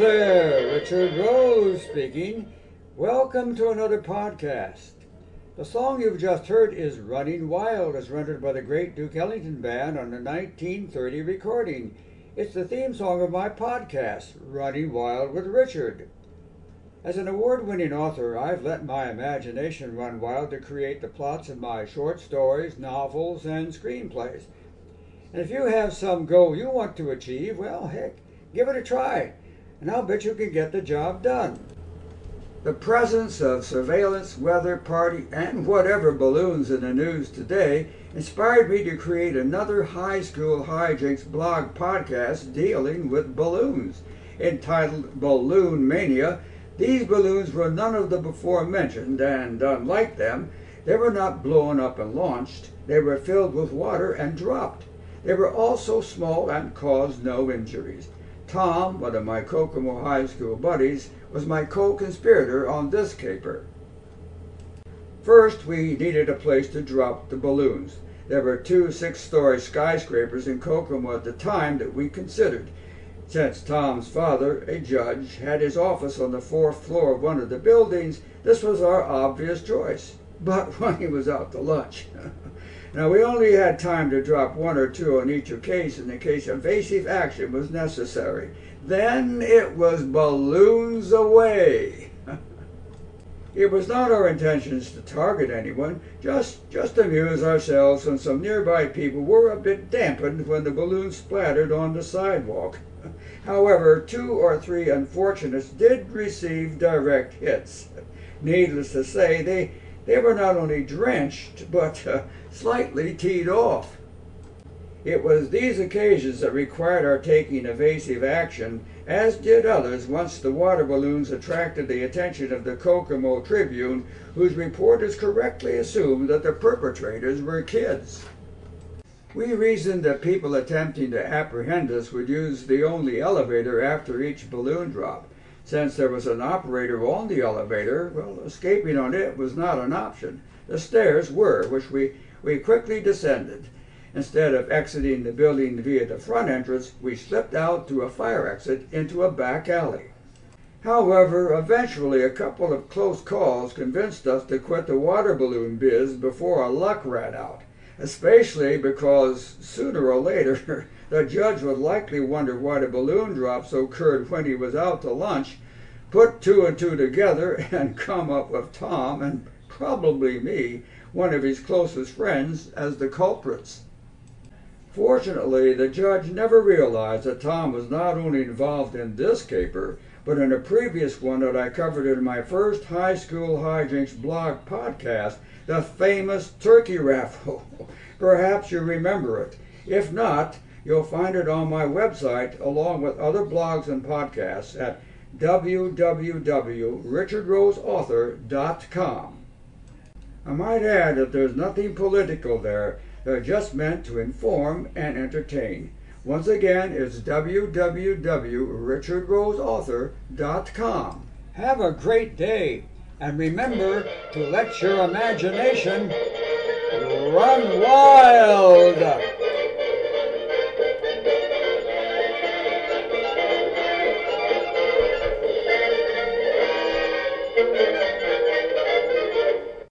there, Richard Rose speaking. Welcome to another podcast. The song you've just heard is Running Wild, as rendered by the great Duke Ellington Band on a 1930 recording. It's the theme song of my podcast, Running Wild with Richard. As an award winning author, I've let my imagination run wild to create the plots of my short stories, novels, and screenplays. And if you have some goal you want to achieve, well, heck, give it a try and I'll bet you can get the job done. The presence of surveillance, weather, party, and whatever balloons in the news today inspired me to create another high school hijinks blog podcast dealing with balloons. Entitled Balloon Mania, these balloons were none of the before mentioned, and unlike them, they were not blown up and launched. They were filled with water and dropped. They were also small and caused no injuries. Tom, one of my Kokomo High School buddies, was my co-conspirator on this caper. First, we needed a place to drop the balloons. There were two six-story skyscrapers in Kokomo at the time that we considered. Since Tom's father, a judge, had his office on the fourth floor of one of the buildings, this was our obvious choice. But when he was out to lunch, Now, we only had time to drop one or two on each occasion in case evasive action was necessary. Then it was balloons away. it was not our intentions to target anyone, just, just amuse ourselves and some nearby people were a bit dampened when the balloons splattered on the sidewalk. However, two or three unfortunates did receive direct hits. Needless to say, they, they were not only drenched, but uh, slightly teed off. It was these occasions that required our taking evasive action, as did others once the water balloons attracted the attention of the Kokomo Tribune, whose reporters correctly assumed that the perpetrators were kids. We reasoned that people attempting to apprehend us would use the only elevator after each balloon drop. Since there was an operator on the elevator, well, escaping on it was not an option. The stairs were, which we we quickly descended. Instead of exiting the building via the front entrance, we slipped out through a fire exit into a back alley. However, eventually a couple of close calls convinced us to quit the water balloon biz before our luck ran out, especially because sooner or later the judge would likely wonder why the balloon drops occurred when he was out to lunch, put two and two together, and come up with Tom and probably me one of his closest friends, as the culprits. Fortunately, the judge never realized that Tom was not only involved in this caper, but in a previous one that I covered in my first high school hijinks blog podcast, the famous turkey raffle. Perhaps you remember it. If not, you'll find it on my website along with other blogs and podcasts at www.richardroseauthor.com. I might add that there's nothing political there. They're just meant to inform and entertain. Once again, it's www.richardroseauthor.com. Have a great day, and remember to let your imagination run wild.